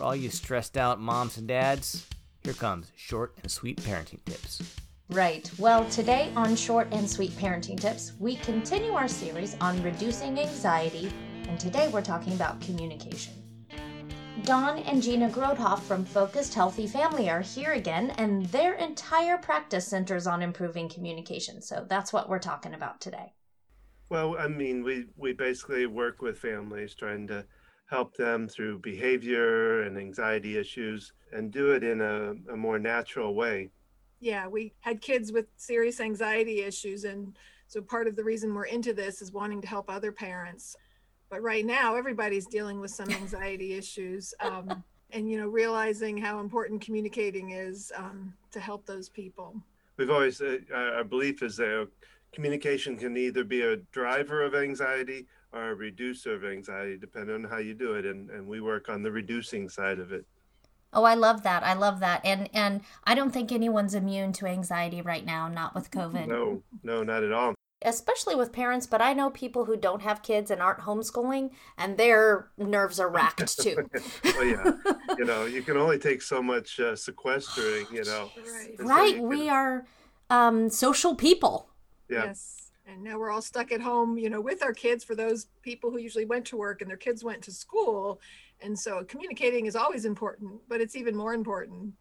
For all you stressed out moms and dads, here comes short and sweet parenting tips. Right. Well, today on Short and Sweet Parenting Tips, we continue our series on reducing anxiety, and today we're talking about communication. Don and Gina Grodhoff from Focused Healthy Family are here again, and their entire practice centers on improving communication. So that's what we're talking about today. Well, I mean, we, we basically work with families trying to help them through behavior and anxiety issues and do it in a, a more natural way. Yeah, we had kids with serious anxiety issues. And so part of the reason we're into this is wanting to help other parents. But right now, everybody's dealing with some anxiety issues. Um, and, you know, realizing how important communicating is um, to help those people. We've always, uh, our belief is that communication can either be a driver of anxiety or a reducer of anxiety, depending on how you do it. And, and we work on the reducing side of it. Oh, I love that. I love that. And and I don't think anyone's immune to anxiety right now, not with COVID. No, no, not at all. Especially with parents, but I know people who don't have kids and aren't homeschooling and their nerves are racked too. well, yeah. you know, you can only take so much uh, sequestering, you know. Right. Right. We are um, social people. Yeah. Yes. And now we're all stuck at home, you know, with our kids for those people who usually went to work and their kids went to school. And so communicating is always important, but it's even more important,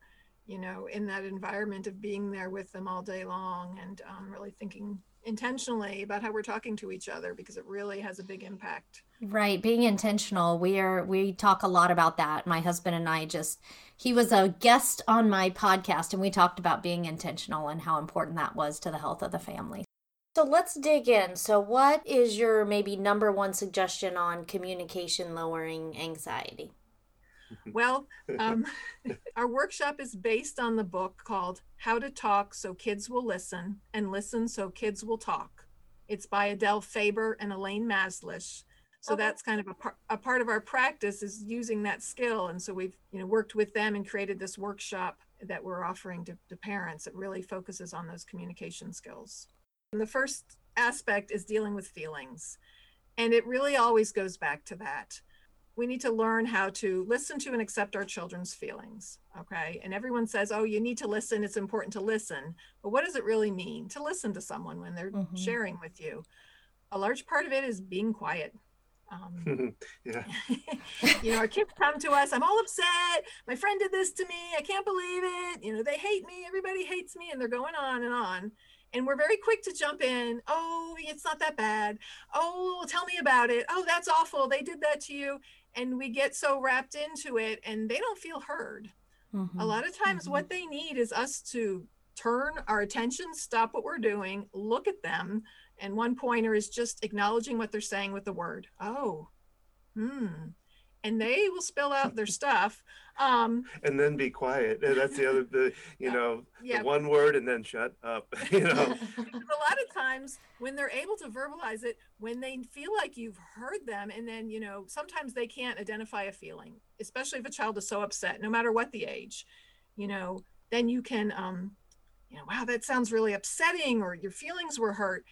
you know, in that environment of being there with them all day long and um, really thinking intentionally about how we're talking to each other because it really has a big impact. Right, being intentional. We are we talk a lot about that. My husband and I just he was a guest on my podcast and we talked about being intentional and how important that was to the health of the family. So let's dig in. So, what is your maybe number one suggestion on communication lowering anxiety? Well, um, our workshop is based on the book called How to Talk So Kids Will Listen and Listen So Kids Will Talk. It's by Adele Faber and Elaine Mazlish. So okay. that's kind of a, par- a part of our practice is using that skill. And so we've you know worked with them and created this workshop that we're offering to, to parents. It really focuses on those communication skills. The first aspect is dealing with feelings. And it really always goes back to that. We need to learn how to listen to and accept our children's feelings. Okay. And everyone says, oh, you need to listen. It's important to listen. But what does it really mean to listen to someone when they're mm-hmm. sharing with you? A large part of it is being quiet. Um, yeah. you know, our kids come to us. I'm all upset. My friend did this to me. I can't believe it. You know, they hate me. Everybody hates me. And they're going on and on and we're very quick to jump in oh it's not that bad. Oh tell me about it. Oh that's awful. They did that to you. And we get so wrapped into it and they don't feel heard. Mm-hmm. a lot of times mm-hmm. what they need is us to turn our attention stop what we're doing look at them and one pointer is just acknowledging what they're saying with the word. Oh hmm and they will spill out their stuff um, and then be quiet. That's the other the you know yeah. the one word and then shut up you know. A lot of times when they're able to verbalize it when they feel like you've heard them and then you know sometimes they can't identify a feeling especially if a child is so upset no matter what the age you know then you can um you know wow that sounds really upsetting or your feelings were hurt.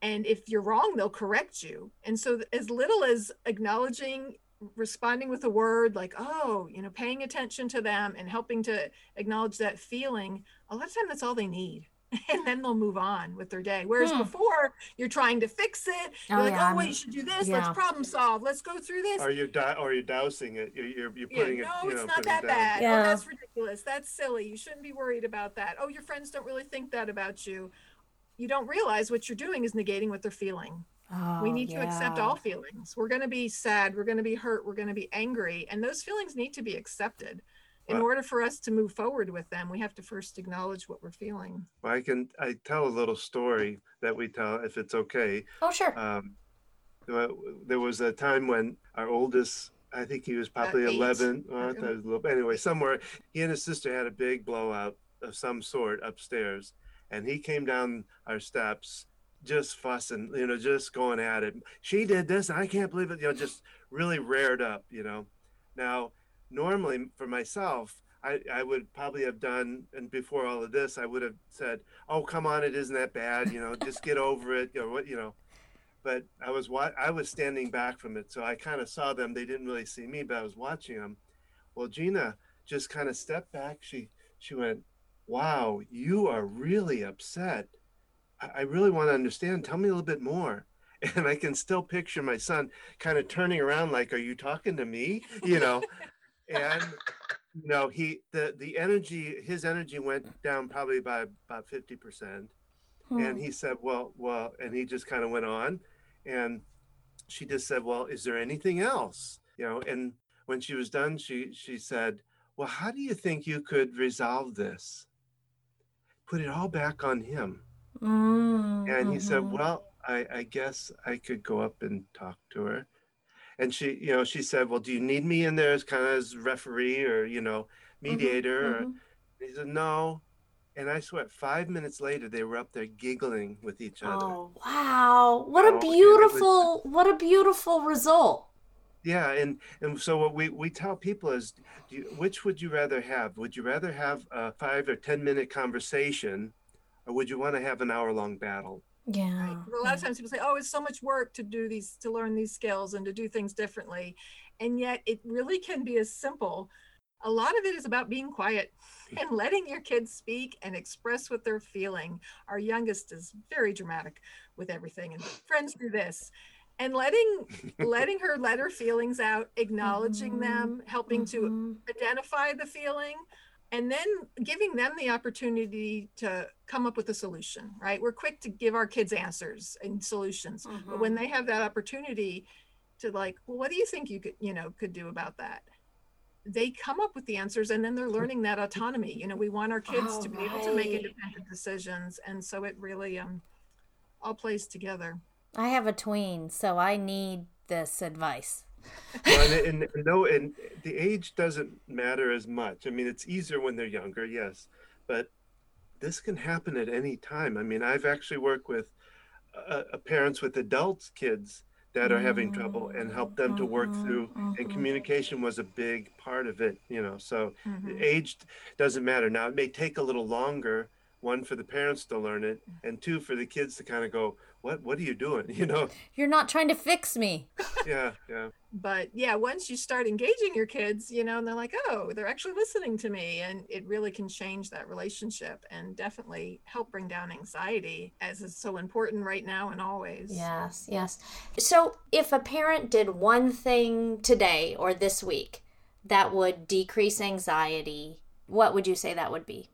And if you're wrong they'll correct you. And so as little as acknowledging responding with a word like oh you know paying attention to them and helping to acknowledge that feeling a lot of time that's all they need. And then they'll move on with their day. Whereas hmm. before you're trying to fix it. You're oh, like yeah. oh wait you should do this. Yeah. let's problem solve. Let's go through this. Are you di- are you dousing it. You're, you're, you're putting yeah, no it, it's know, not that bad. Yeah. oh that's ridiculous. That's silly. You shouldn't be worried about that. Oh your friends don't really think that about you. You don't realize what you're doing is negating what they're feeling Oh, we need yeah. to accept all feelings. We're going to be sad, we're going to be hurt, we're going to be angry, and those feelings need to be accepted. In well, order for us to move forward with them, we have to first acknowledge what we're feeling. Well, I can I tell a little story that we tell if it's okay. Oh, sure. Um, there was a time when our oldest I think he was probably 11. Uh, anyway, somewhere he and his sister had a big blowout of some sort upstairs, and he came down our steps just fussing, you know, just going at it. She did this, I can't believe it, you know, just really rared up, you know. Now, normally for myself, I, I would probably have done, and before all of this, I would have said, "Oh, come on, it isn't that bad, you know, just get over it, you know what, you know." But I was I was standing back from it, so I kind of saw them. They didn't really see me, but I was watching them. well, Gina just kind of stepped back. She she went, "Wow, you are really upset. I, really want to understand. Tell me a little bit more." And I can still picture my son kind of turning around, like, "Are you talking to me?" You know, and you know he the the energy his energy went down probably by about fifty percent. Hmm. And he said, "Well, well," and he just kind of went on, and she just said, "Well, is there anything else?" You know, and when she was done, she she said, "Well, how do you think you could resolve this?" Put it all back on him. Mm-hmm. And he said, mm-hmm. "Well, I, I guess I could go up and talk to her." And she, you know, she said, "Well, do you need me in there as kind of as referee or you know mediator?" Mm-hmm. Or, he said, "No." And I swear, five minutes later, they were up there giggling with each other. Oh wow! What a beautiful, was, what a beautiful result yeah and and so what we we tell people is you, which would you rather have would you rather have a five or ten minute conversation or would you want to have an hour long battle yeah right. a lot of times people say oh it's so much work to do these to learn these skills and to do things differently and yet it really can be as simple a lot of it is about being quiet and letting your kids speak and express what they're feeling our youngest is very dramatic with everything and friends do this and letting letting her let her feelings out acknowledging mm-hmm. them helping mm-hmm. to identify the feeling and then giving them the opportunity to come up with a solution right we're quick to give our kids answers and solutions mm-hmm. but when mm-hmm. they have that opportunity to like well what do you think you could you know could do about that they come up with the answers and then they're learning that autonomy you know we want our kids oh, to be right. able to make independent decisions and so it really um all plays together I have a tween, so I need this advice. well, and, and, no, and the age doesn't matter as much. I mean, it's easier when they're younger, yes, but this can happen at any time. I mean, I've actually worked with uh, uh parents with adults, kids that are having trouble and help them to work mm-hmm, through mm-hmm. and communication was a big part of it you know so mm-hmm. age doesn't matter now it may take a little longer one for the parents to learn it and two for the kids to kind of go what what are you doing? You know? You're not trying to fix me. Yeah yeah. But yeah once you start engaging your kids you know and they're like oh they're actually listening to me and it really can change that relationship and definitely help bring down anxiety as is so important right now and always. Yes yes. So if a parent did one thing today or this week that would decrease anxiety what would you say that would be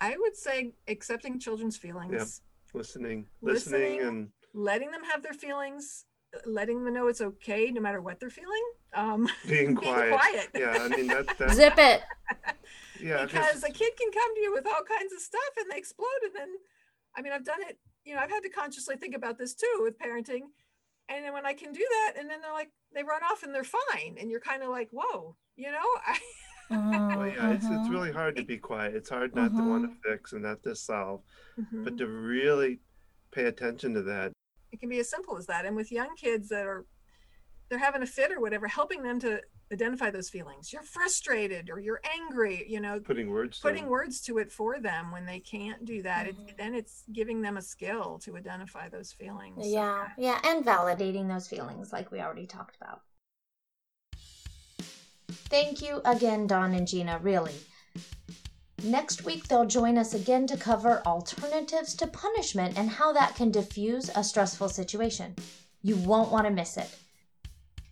i would say accepting children's feelings listening, listening, listening and letting them have their feelings, letting them know it's okay no matter what they're feeling. Um, being, quiet. being quiet. Yeah, I mean that. that Zip it. Yeah, because a kid can come to you with all kinds of stuff and they explode, and then, I mean, I've done it. You know, I've had to consciously think about this too with parenting, and then when I can do that, and then they're like, they run off and they're fine, and you're kind of like, whoa, you know, I. Mm-hmm, well, yeah, it's, it's mm-hmm. really hard to be quiet. It's hard not to want to mm-hmm. fix and not to solve, but to really pay attention to that. It can be as simple as that. And with young kids that are, they're having a fit or whatever, helping them to identify those feelings. You're frustrated or you're angry, you know, putting words putting to words to it for them when they can't do that. Mm-hmm. It, then it's giving them a skill to identify those feelings. Yeah, yeah, and validating those feelings, like we already talked about. Thank you again, Don and Gina, really. Next week, they'll join us again to cover alternatives to punishment and how that can diffuse a stressful situation. You won't want to miss it.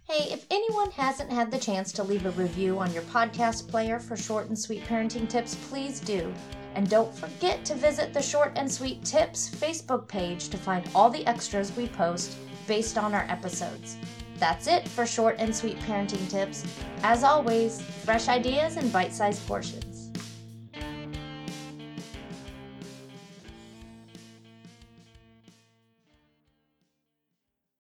Hey, if anyone hasn't had the chance to leave a review on your podcast player for short and sweet parenting tips, please do. And don't forget to visit the Short and Sweet Tips Facebook page to find all the extras we post based on our episodes. That's it for short and sweet parenting tips. As always, fresh ideas and bite sized portions.